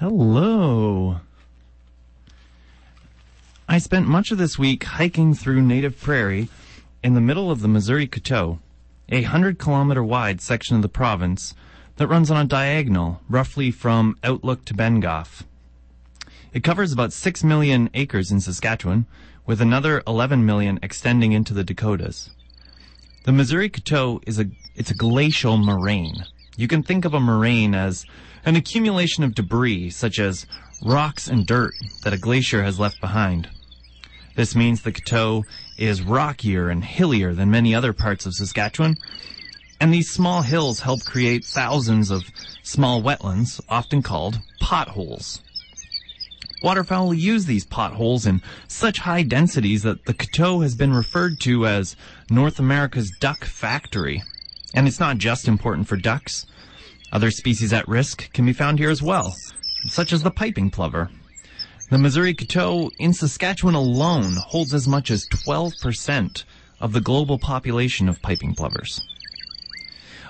Hello. I spent much of this week hiking through native prairie in the middle of the Missouri Coteau, a hundred kilometer wide section of the province that runs on a diagonal roughly from Outlook to Bengough. It covers about 6 million acres in Saskatchewan, with another 11 million extending into the Dakotas. The Missouri Coteau is a, it's a glacial moraine. You can think of a moraine as an accumulation of debris, such as rocks and dirt that a glacier has left behind. This means the Coteau is rockier and hillier than many other parts of Saskatchewan, and these small hills help create thousands of small wetlands, often called potholes. Waterfowl use these potholes in such high densities that the Coteau has been referred to as North America's duck factory. And it's not just important for ducks. Other species at risk can be found here as well, such as the piping plover. The Missouri Coteau in Saskatchewan alone holds as much as 12% of the global population of piping plovers.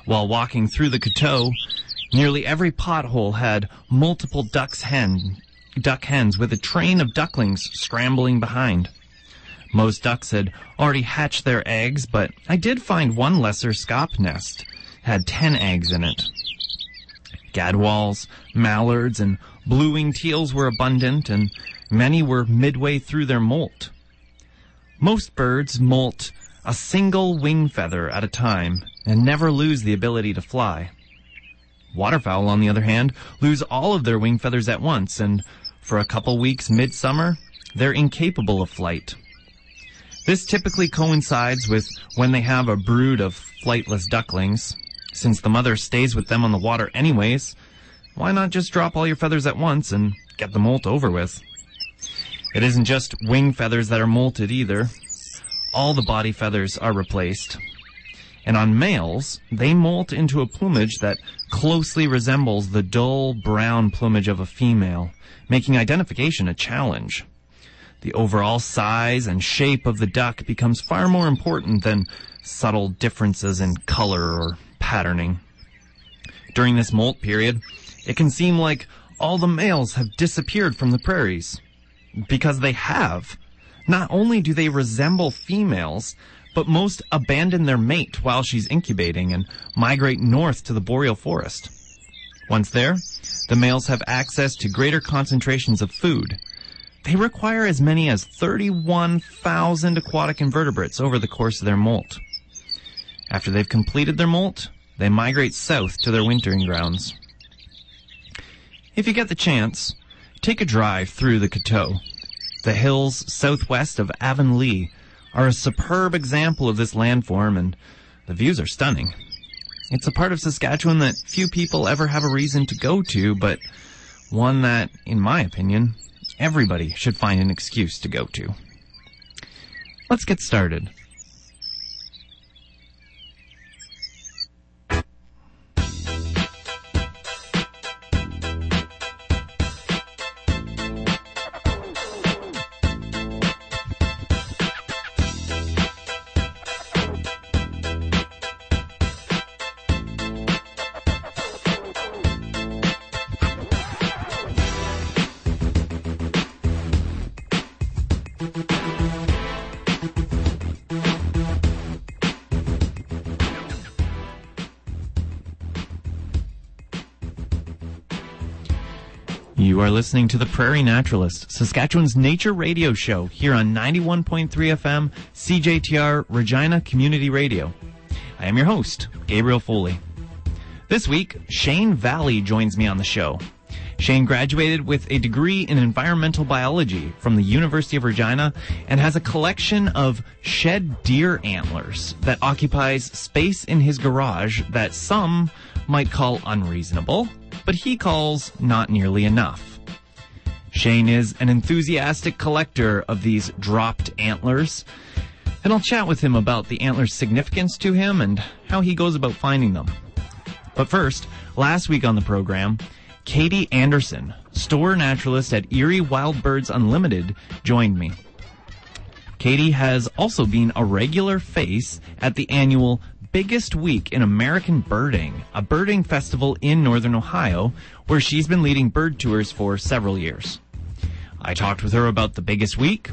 While walking through the Coteau, nearly every pothole had multiple ducks hen, duck hens with a train of ducklings scrambling behind. Most ducks had already hatched their eggs, but I did find one lesser scaup nest had 10 eggs in it. Gadwalls, mallards, and blue-winged teals were abundant, and many were midway through their molt. Most birds molt a single wing feather at a time and never lose the ability to fly. Waterfowl, on the other hand, lose all of their wing feathers at once, and for a couple weeks midsummer, they're incapable of flight. This typically coincides with when they have a brood of flightless ducklings, since the mother stays with them on the water anyways, why not just drop all your feathers at once and get the molt over with? It isn't just wing feathers that are molted either. All the body feathers are replaced. And on males, they molt into a plumage that closely resembles the dull brown plumage of a female, making identification a challenge. The overall size and shape of the duck becomes far more important than subtle differences in color or patterning. During this molt period, it can seem like all the males have disappeared from the prairies. Because they have. Not only do they resemble females, but most abandon their mate while she's incubating and migrate north to the boreal forest. Once there, the males have access to greater concentrations of food. They require as many as 31,000 aquatic invertebrates over the course of their molt. After they've completed their molt, they migrate south to their wintering grounds. If you get the chance, take a drive through the Coteau. The hills southwest of Avonlea are a superb example of this landform and the views are stunning. It's a part of Saskatchewan that few people ever have a reason to go to, but one that, in my opinion, everybody should find an excuse to go to. Let's get started. Are listening to the Prairie Naturalist, Saskatchewan's nature radio show here on 91.3 FM CJTR Regina Community Radio. I am your host, Gabriel Foley. This week, Shane Vallee joins me on the show. Shane graduated with a degree in environmental biology from the University of Regina and has a collection of shed deer antlers that occupies space in his garage that some might call unreasonable, but he calls not nearly enough. Shane is an enthusiastic collector of these dropped antlers, and I'll chat with him about the antlers' significance to him and how he goes about finding them. But first, last week on the program, Katie Anderson, store naturalist at Erie Wild Birds Unlimited, joined me. Katie has also been a regular face at the annual biggest week in American birding, a birding festival in northern Ohio, where she's been leading bird tours for several years. I talked with her about the biggest week,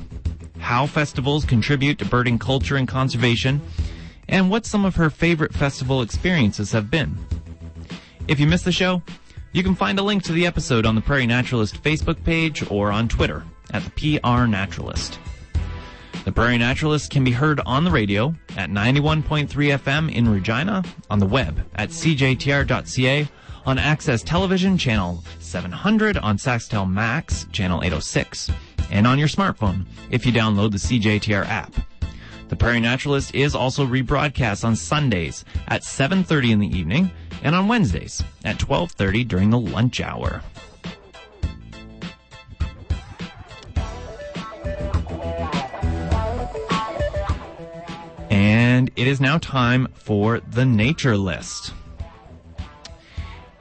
how festivals contribute to birding culture and conservation, and what some of her favorite festival experiences have been. If you missed the show, you can find a link to the episode on the Prairie Naturalist Facebook page or on Twitter at the PR Naturalist. The Prairie Naturalist can be heard on the radio at 91.3 FM in Regina, on the web at cjtr.ca, on Access Television channel 700, on SaskTel Max channel 806, and on your smartphone if you download the CJTR app. The Prairie Naturalist is also rebroadcast on Sundays at 7:30 in the evening and on Wednesdays at 12:30 during the lunch hour. And it is now time for the nature list.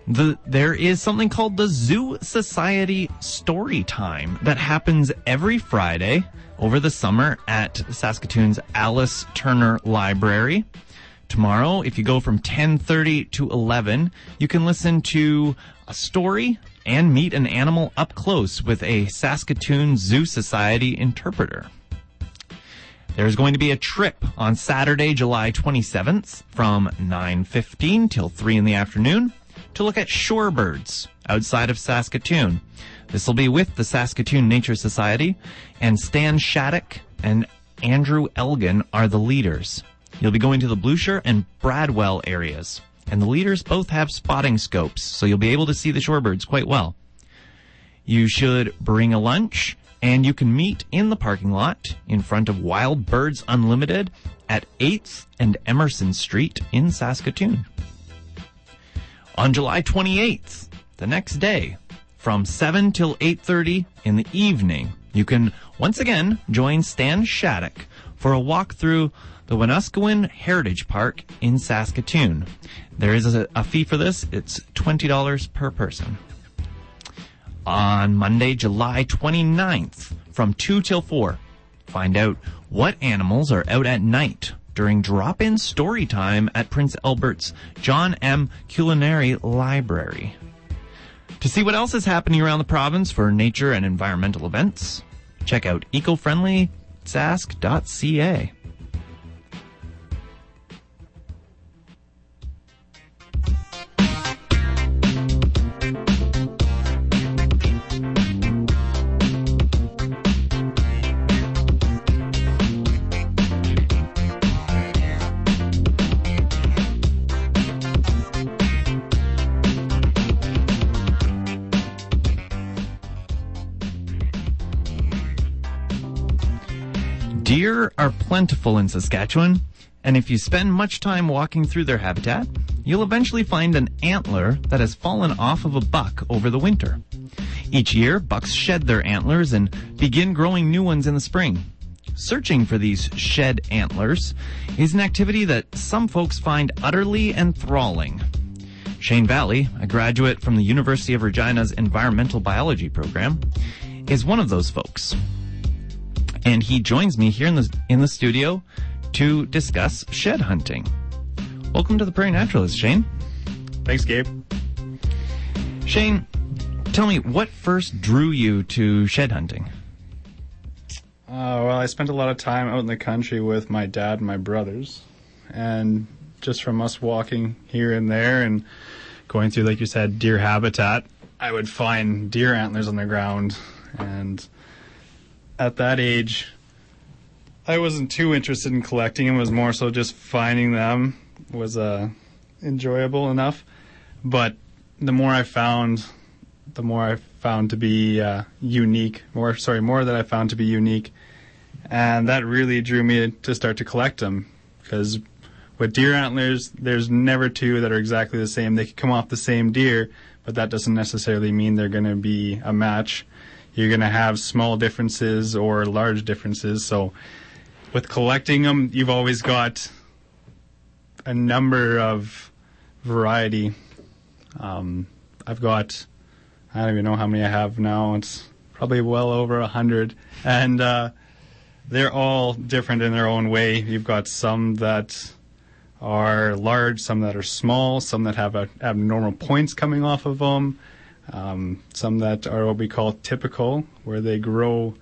The, there is something called the Zoo Society Story Time that happens every Friday over the summer at Saskatoon's Alice Turner Library. Tomorrow, if you go from 10:30 to 11, you can listen to a story and meet an animal up close with a Saskatoon Zoo Society interpreter. There's going to be a trip on Saturday, July 27th from 9:15 till 3 in the afternoon to look at shorebirds outside of Saskatoon. This will be with the Saskatoon Nature Society, and Stan Shattuck and Andrew Elgin are the leaders. You'll be going to the Blucher and Bradwell areas, and the leaders both have spotting scopes, so you'll be able to see the shorebirds quite well. You should bring a lunch, and you can meet in the parking lot in front of Wild Birds Unlimited at 8th and Emerson Street in Saskatoon. On July 28th, the next day, from 7 till 8.30 in the evening, you can once again join Stan Shattuck for a walk through the Wanuskewin Heritage Park in Saskatoon. There is a, a fee for this. It's $20 per person. On Monday, July 29th, from 2 till 4, find out what animals are out at night during drop-in story time at Prince Albert's John M. Cuelenaere Library. To see what else is happening around the province for nature and environmental events, check out ecofriendlysask.ca. are plentiful in Saskatchewan, and if you spend much time walking through their habitat, you'll eventually find an antler that has fallen off of a buck over the winter. Each year, bucks shed their antlers and begin growing new ones in the spring. Searching for these shed antlers is an activity that some folks find utterly enthralling. Shane Vallee, a graduate from the University of Regina's Environmental Biology program, is one of those folks and he joins me here in the in the studio to discuss shed hunting. Welcome to the Prairie Naturalist, Shane. Thanks, Gabe. Shane, tell me what first drew you to shed hunting. Uh, well, I spent a lot of time out in the country with my dad and my brothers, and just from us walking here and there and going through, like you said, deer habitat, I would find deer antlers on the ground, and at that age, I wasn't too interested in collecting them. It was more so just finding them was uh, enjoyable enough. But the more I found, the more I found to be uh, unique. More, sorry, more that I found to be unique, and that really drew me to start to collect them. Because with deer antlers, there's never two that are exactly the same. They could come off the same deer, but that doesn't necessarily mean they're going to be a match you're going to have small differences or large differences. So with collecting them, you've always got a number of variety. Um, I've got, I don't even know how many I have now. It's probably well over a hundred. And, uh, they're all different in their own way. You've got some that are large, some that are small, some that have a, abnormal points coming off of them, um, some that are what we call typical, where they grow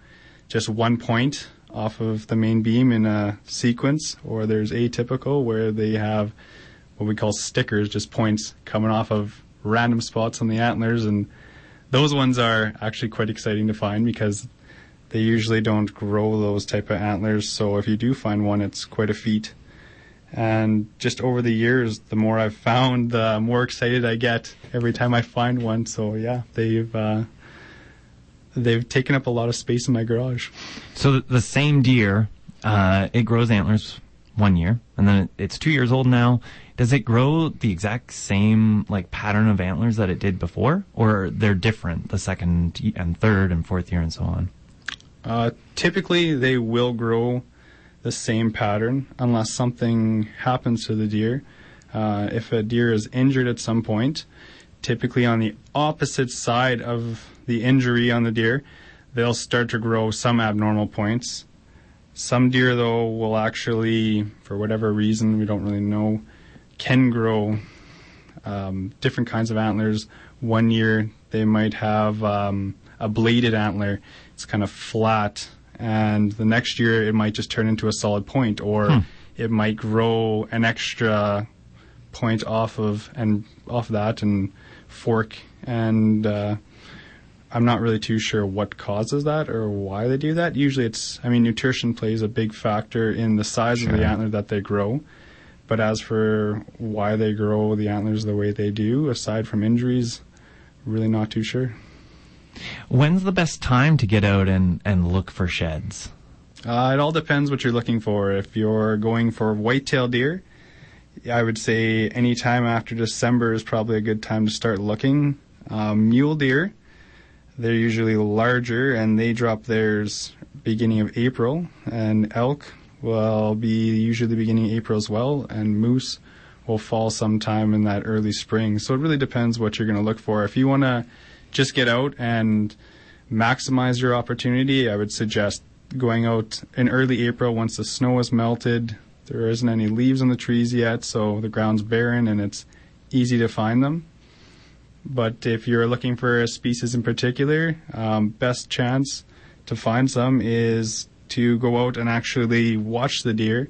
just one point off of the main beam in a sequence, or there's atypical, where they have what we call stickers, just points coming off of random spots on the antlers, and those ones are actually quite exciting to find because they usually don't grow those type of antlers. So if you do find one, it's quite a feat. And just over the years, the more I've found, the more excited I get every time I find one. So yeah, they've uh, they've taken up a lot of space in my garage. So the, same deer, uh, it grows antlers one year, and then it's two years old now. Does it grow the exact same like pattern of antlers that it did before, or they're different the second and third and fourth year and so on? Uh, typically, they will grow the same pattern unless something happens to the deer. Uh, if a deer is injured at some point, typically on the opposite side of the injury on the deer, they'll start to grow some abnormal points. Some deer, though, will actually, for whatever reason, we don't really know, can grow um, different kinds of antlers. One year, they might have um, a bladed antler. It's kind of flat and the next year it might just turn into a solid point, or hmm. it might grow an extra point off of and off that and fork and uh, I'm not really too sure what causes that or why they do that. Usually it's I mean nutrition plays a big factor in the size sure. of the antler that they grow. But as for why they grow the antlers the way they do, aside from injuries, really not too sure. When's the best time to get out and, and look for sheds? Uh, it all depends what you're looking for. If you're going for whitetail deer, I would say any time after December is probably a good time to start looking. Um, mule deer, they're usually larger and they drop theirs beginning of April, and elk will be usually beginning of April as well, and moose will fall sometime in that early spring. So it really depends what you're going to look for. If you want to just get out and maximize your opportunity, I would suggest going out in early April once the snow has melted. There isn't any leaves on the trees yet, so the ground's barren and it's easy to find them. But if you're looking for a species in particular, um, best chance to find some is to go out and actually watch the deer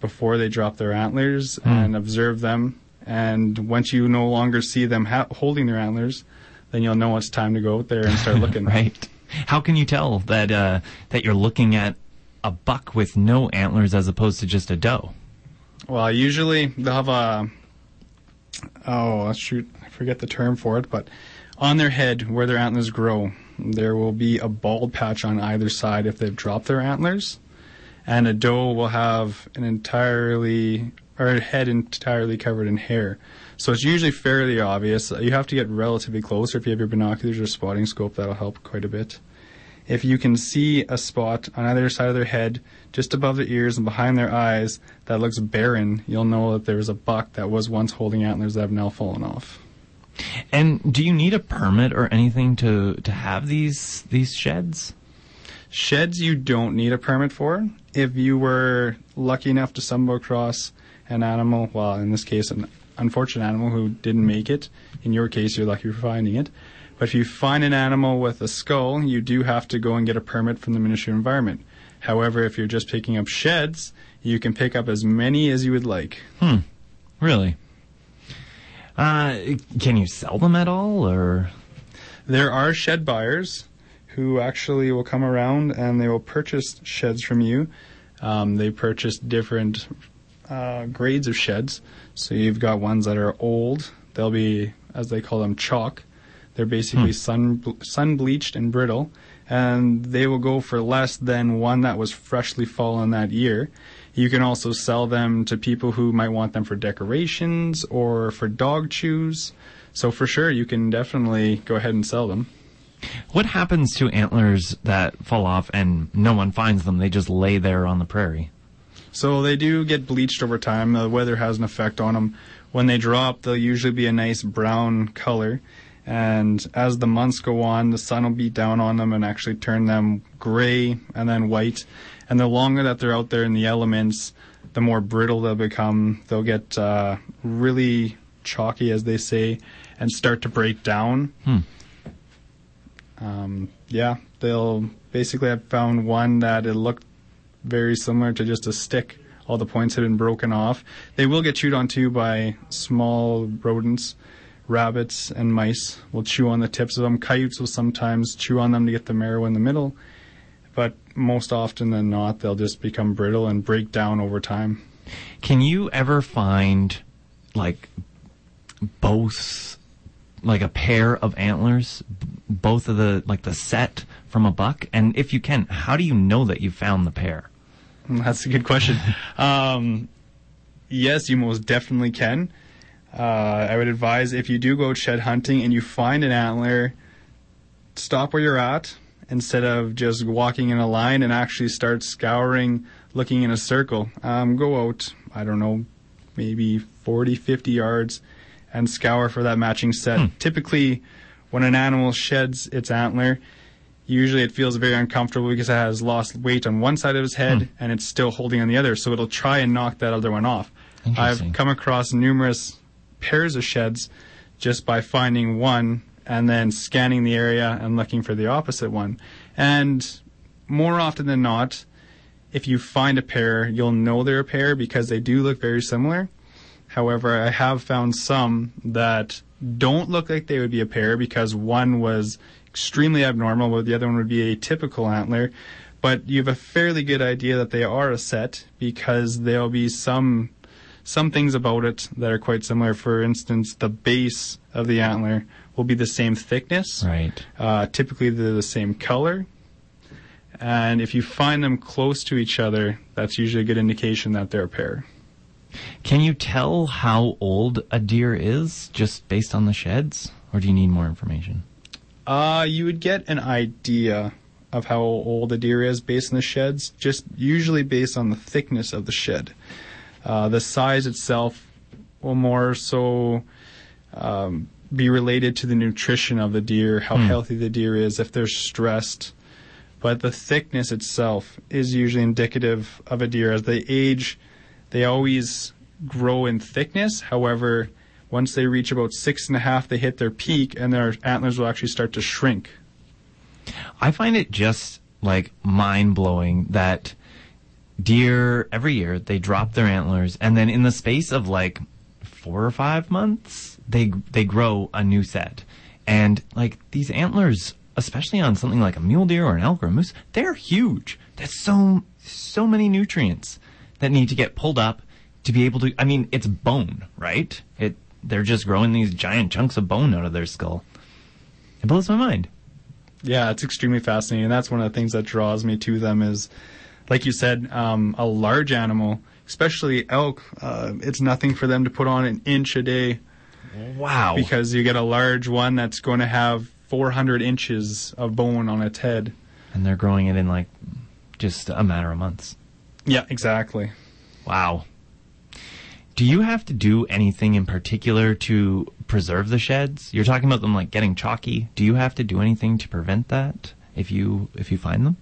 before they drop their antlers mm. and observe them. And once you no longer see them ha- holding their antlers, then you'll know it's time to go out there and start looking. right. How can you tell that uh, that you're looking at a buck with no antlers as opposed to just a doe? Well, usually they'll have a oh shoot, I forget the term for it, but on their head where their antlers grow, there will be a bald patch on either side if they've dropped their antlers, and a doe will have an entirely or a head entirely covered in hair. So it's usually fairly obvious. You have to get relatively close, or if you have your binoculars or spotting scope, that'll help quite a bit. If you can see a spot on either side of their head, just above their ears and behind their eyes, that looks barren, you'll know that there's a buck that was once holding antlers that have now fallen off. And do you need a permit or anything to, to have these these sheds? Sheds you don't need a permit for. If you were lucky enough to stumble across an animal, well, in this case, an unfortunate animal who didn't make it. In your case, you're lucky for finding it. But if you find an animal with a skull, you do have to go and get a permit from the Ministry of Environment. However, if you're just picking up sheds, you can pick up as many as you would like. Hmm. Really? Uh, can you sell them at all, or? There are shed buyers who actually will come around and they will purchase sheds from you. Um, they purchase different uh, grades of sheds. So you've got ones that are old. They'll be, as they call them, chalk. They're basically hmm. sun sun bleached and brittle, and they will go for less than one that was freshly fallen that year. You can also sell them to people who might want them for decorations or for dog chews. So for sure, you can definitely go ahead and sell them. What happens to antlers that fall off and no one finds them? They just lay there on the prairie. So they do get bleached over time. The weather has an effect on them. When they drop, they'll usually be a nice brown color. And as the months go on, the sun will beat down on them and actually turn them gray and then white. And the longer that they're out there in the elements, the more brittle they'll become. They'll get uh, really chalky, as they say, and start to break down. Hmm. Um, yeah, they'll basically. I found one that it looked very similar to just a stick. All the points have been broken off. They will get chewed on too by small rodents. Rabbits and mice will chew on the tips of them. Coyotes will sometimes chew on them to get the marrow in the middle. But most often than not, they'll just become brittle and break down over time. Can you ever find like both like a pair of antlers, both of the like the set from a buck? And if you can, how do you know that you found the pair? That's a good question. um, yes, you most definitely can. Uh, I would advise if you do go shed hunting and you find an antler, stop where you're at instead of just walking in a line and actually start scouring, looking in a circle. Um, go out, I don't know, maybe 40, 50 yards and scour for that matching set. Hmm. Typically, when an animal sheds its antler, usually it feels very uncomfortable because it has lost weight on one side of its head Hmm. and it's still holding on the other, so it'll try and knock that other one off. I've come across numerous pairs of sheds just by finding one and then scanning the area and looking for the opposite one. And more often than not, if you find a pair, you'll know they're a pair because they do look very similar. However, I have found some that don't look like they would be a pair because one was extremely abnormal, while the other one would be a typical antler. But you have a fairly good idea that they are a set because there'll be some some things about it that are quite similar. For instance, the base of the antler will be the same thickness. Right. Uh, typically, they're the same color. And if you find them close to each other, that's usually a good indication that they're a pair. Can you tell how old a deer is just based on the sheds, or do you need more information? Uh, you would get an idea of how old a deer is based on the sheds, just usually based on the thickness of the shed. Uh, the size itself will more so um, be related to the nutrition of the deer, how Hmm. healthy the deer is, if they're stressed. But the thickness itself is usually indicative of a deer. As they age, they always grow in thickness. However, once they reach about six and a half, they hit their peak, and their antlers will actually start to shrink. I find it just like mind blowing that deer every year they drop their antlers and then in the space of like four or five months they they grow a new set. And like these antlers especially on something like a mule deer or an elk or a moose they're huge. That's so so many nutrients that need to get pulled up to be able to i mean it's bone right? It they're just growing these giant chunks of bone out of their skull it blows my mind Yeah, it's extremely fascinating, and that's one of the things that draws me to them. Is, like you said, um, a large animal, especially elk. Uh, it's nothing for them to put on an inch a day wow because you get a large one that's going to have 400 inches of bone on its head. and they're growing it in like just a matter of months. Yeah, exactly. Wow. Do you have to do anything in particular to preserve the sheds? You're talking about them like getting chalky. Do you have to do anything to prevent that if you if you find them?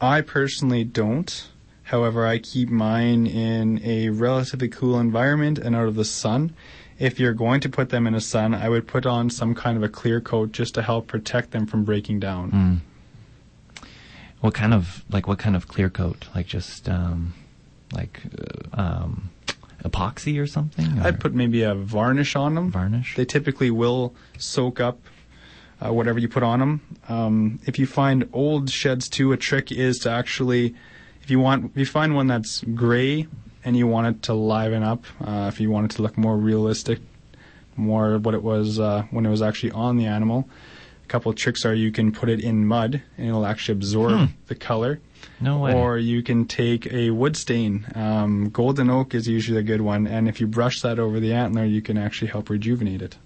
I personally don't. However, I keep mine in a relatively cool environment and out of the sun. If you're going to put them in a sun, I would put on some kind of a clear coat just to help protect them from breaking down. Mm. What kind of like what kind of clear coat? Like just um like uh, um epoxy or something? Or I'd put maybe a varnish on them. varnish. They typically will soak up uh, whatever you put on them. Um, if you find old sheds too, a trick is to actually, if you want, if you find one that's gray and you want it to liven up, uh, if you want it to look more realistic, more what it was uh, when it was actually on the animal. A couple of tricks are you can put it in mud and it'll actually absorb Hmm. the color. no way. Or you can take a wood stain. Um, golden oak is usually a good one, and if you brush that over the antler, you can actually help rejuvenate it.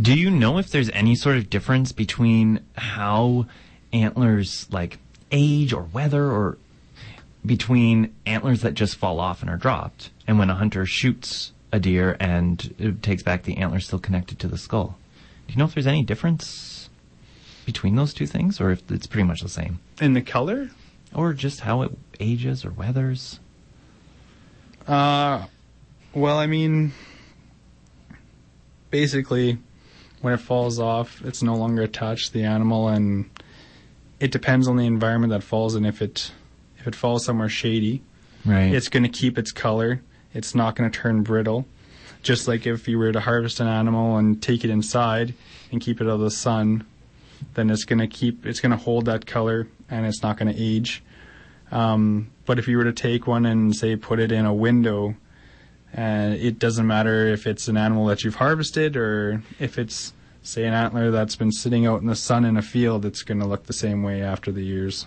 Do you know if there's any sort of difference between how antlers like age or weather or between antlers that just fall off and are dropped and when a hunter shoots a deer and takes back the antlers still connected to the skull? Do you know if there's any difference between those two things or if it's pretty much the same? In the color, Or just how it ages or weathers? Uh, well, I mean, basically, when it falls off, it's no longer attached to the animal, and it depends on the environment that falls in. If it if it falls somewhere shady, Right. it's going to keep its color. It's not going to turn brittle. Just like if you were to harvest an animal and take it inside and keep it out of the sun, then it's going to keep it's going to hold that color and it's not going to age. Um, but if you were to take one and say put it in a window, and it doesn't matter if it's an animal that you've harvested or if it's say an antler that's been sitting out in the sun in a field, it's going to look the same way after the years.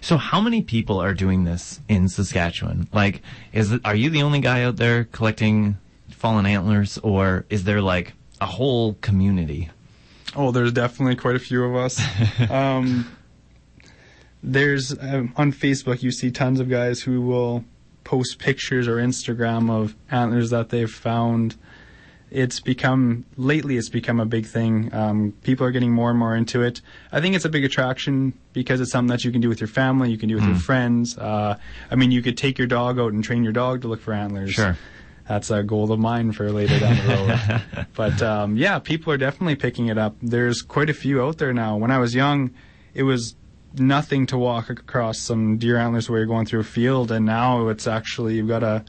So how many people are doing this in Saskatchewan? Like, is it, are you the only guy out there collecting fallen antlers, or is there like a whole community? Oh, there's definitely quite a few of us. um, there's um, on Facebook, you see tons of guys who will post pictures or Instagram of antlers that they've found. It's become lately. It's become a big thing. Um, people are getting more and more into it. I think it's a big attraction because it's something that you can do with your family. You can do with your friends. Uh, I mean, you could take your dog out and train your dog to look for antlers Sure. That's a goal of mine for later down the road. but um, yeah, people are definitely picking it up. There's quite a few out there now. When I was young, it was nothing to walk across some deer antlers where you're going through a field, and now it's actually you've got to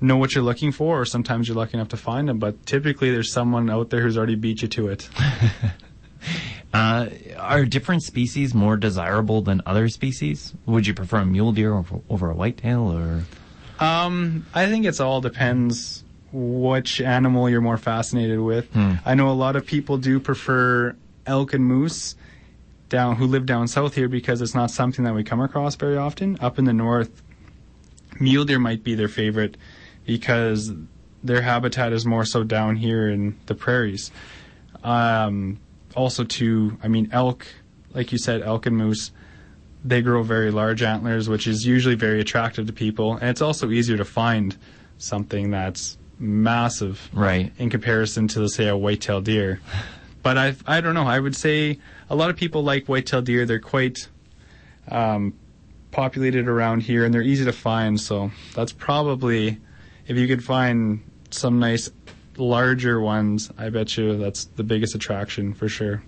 know what you're looking for, or sometimes you're lucky enough to find them. But typically, there's someone out there who's already beat you to it. Uh, are different species more desirable than other species? Would you prefer a mule deer over, over a whitetail, or Um, I think it's all depends which animal you're more fascinated with. I know a lot of people do prefer elk and moose down who live down south here because it's not something that we come across very often. Up in the north, mule deer might be their favorite because their habitat is more so down here in the prairies. Um, also, too, I mean, elk, like you said, elk and moose, they grow very large antlers, which is usually very attractive to people. And it's also easier to find something that's massive right? in comparison to, say, a white-tailed deer. But I, I don't know. I would say a lot of people like white-tailed deer. They're quite um, populated around here, and they're easy to find. So that's probably, if you could find some nice larger ones, I bet you that's the biggest attraction for sure.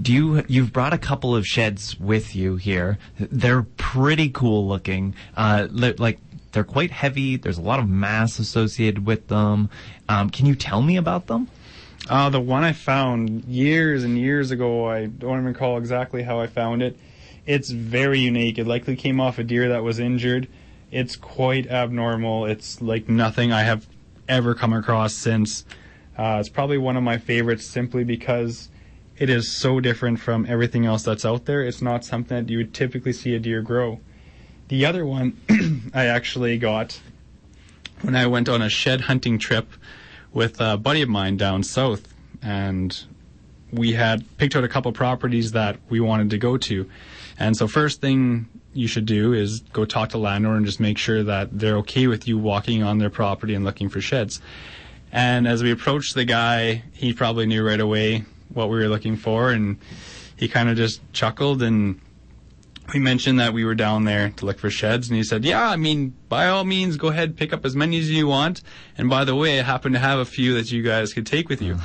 Do you you've brought a couple of sheds with you here? They're pretty cool looking. Uh, like they're quite heavy. There's a lot of mass associated with them. Um, can you tell me about them? Uh, the one I found years and years ago, I don't even recall exactly how I found it. It's very unique. It likely came off a deer that was injured. It's quite abnormal. It's like nothing I have ever come across since. Uh, it's probably one of my favorites simply because it is so different from everything else that's out there. It's not something that you would typically see a deer grow. The other one I actually got when I went on a shed hunting trip with a buddy of mine down south, and we had picked out a couple properties that we wanted to go to. And so, first thing you should do is go talk to landowner and just make sure that they're okay with you walking on their property and looking for sheds. And as we approached the guy, he probably knew right away what we were looking for, and he kind of just chuckled and we mentioned that we were down there to look for sheds, and he said, "Yeah, I mean, by all means, go ahead, pick up as many as you want. And by the way, I happen to have a few that you guys could take with you."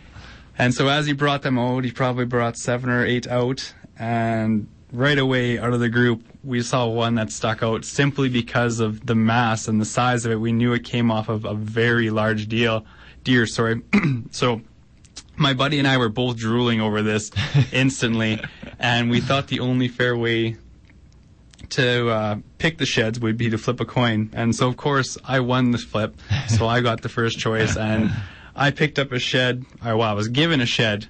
and so as he brought them out, he probably brought seven or eight out, and right away out of the group, we saw one that stuck out simply because of the mass and the size of it. We knew it came off of a very large deal, deer. Sorry, so my buddy and I were both drooling over this instantly, and we thought the only fair way to uh, pick the sheds would be to flip a coin. And so, of course, I won the flip, so I got the first choice, and I picked up a shed. Or, well, I was given a shed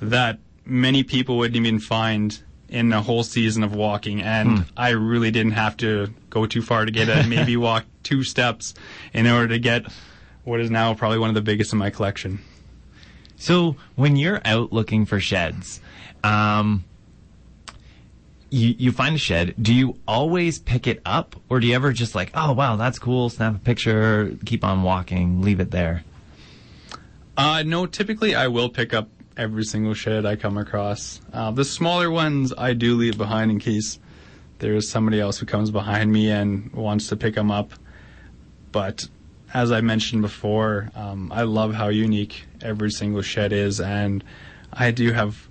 that many people wouldn't even find in a whole season of walking, and I really didn't have to go too far to get it. Maybe walk two steps in order to get what is now probably one of the biggest in my collection. So when you're out looking for sheds, um, you you find a shed. Do you always pick it up, or do you ever just like, oh wow, that's cool, snap a picture, keep on walking, leave it there? Uh, no, typically I will pick up every single shed I come across. Uh, the smaller ones I do leave behind in case there's somebody else who comes behind me and wants to pick them up. but as I mentioned before, um, I love how unique every single shed is, and I do have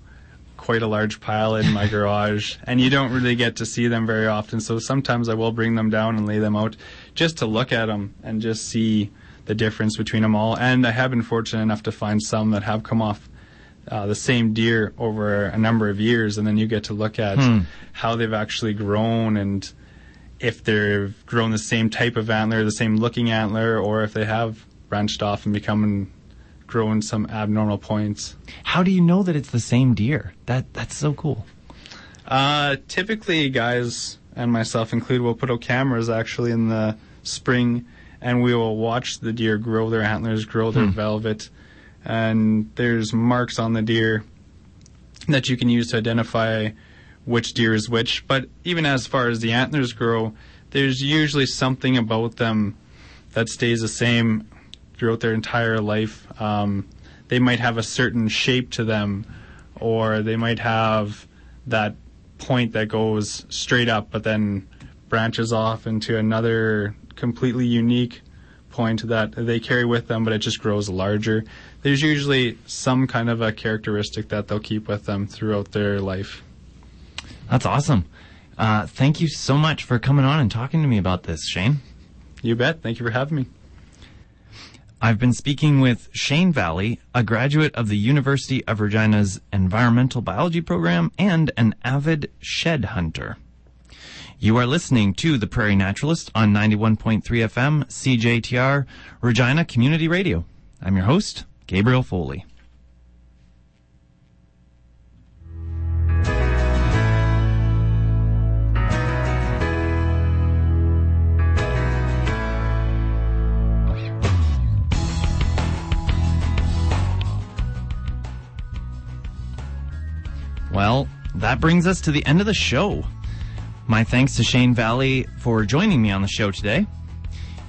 quite a large pile in my garage, and you don't really get to see them very often. So sometimes I will bring them down and lay them out just to look at them and just see the difference between them all. And I have been fortunate enough to find some that have come off uh, the same deer over a number of years, and then you get to look at Hmm. how they've actually grown and if they've grown the same type of antler, the same looking antler, or if they have branched off and become and grown some abnormal points. How do you know that it's the same deer? That that's so cool. Uh, typically, guys and myself included will put out cameras actually in the spring, and we will watch the deer grow their antlers, grow their Hmm. velvet, and there's marks on the deer that you can use to identify which deer is which. But even as far as the antlers grow, there's usually something about them that stays the same throughout their entire life. Um, they might have a certain shape to them, or they might have that point that goes straight up but then branches off into another completely unique point that they carry with them, but it just grows larger. There's usually some kind of a characteristic that they'll keep with them throughout their life. That's awesome. Uh, thank you so much for coming on and talking to me about this, Shane. You bet. Thank you for having me. I've been speaking with Shane Vallee, a graduate of the University of Regina's Environmental Biology program and an avid shed hunter. You are listening to The Prairie Naturalist on 91.3 FM CJTR Regina Community Radio. I'm your host, Gabriel Foley. That brings us to the end of the show. My thanks to Shane Vallee for joining me on the show today.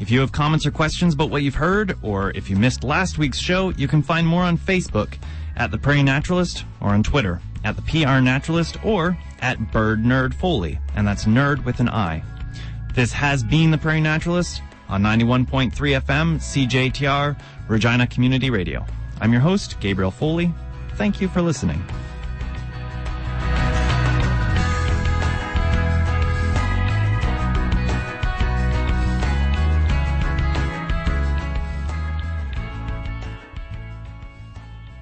If you have comments or questions about what you've heard, or if you missed last week's show, you can find more on Facebook at The Prairie Naturalist or on Twitter at The PR Naturalist or at Bird Nerd Foley, and that's nerd with an I. This has been The Prairie Naturalist on 91.3 FM CJTR Regina Community Radio. I'm your host, Gabriel Foley. Thank you for listening.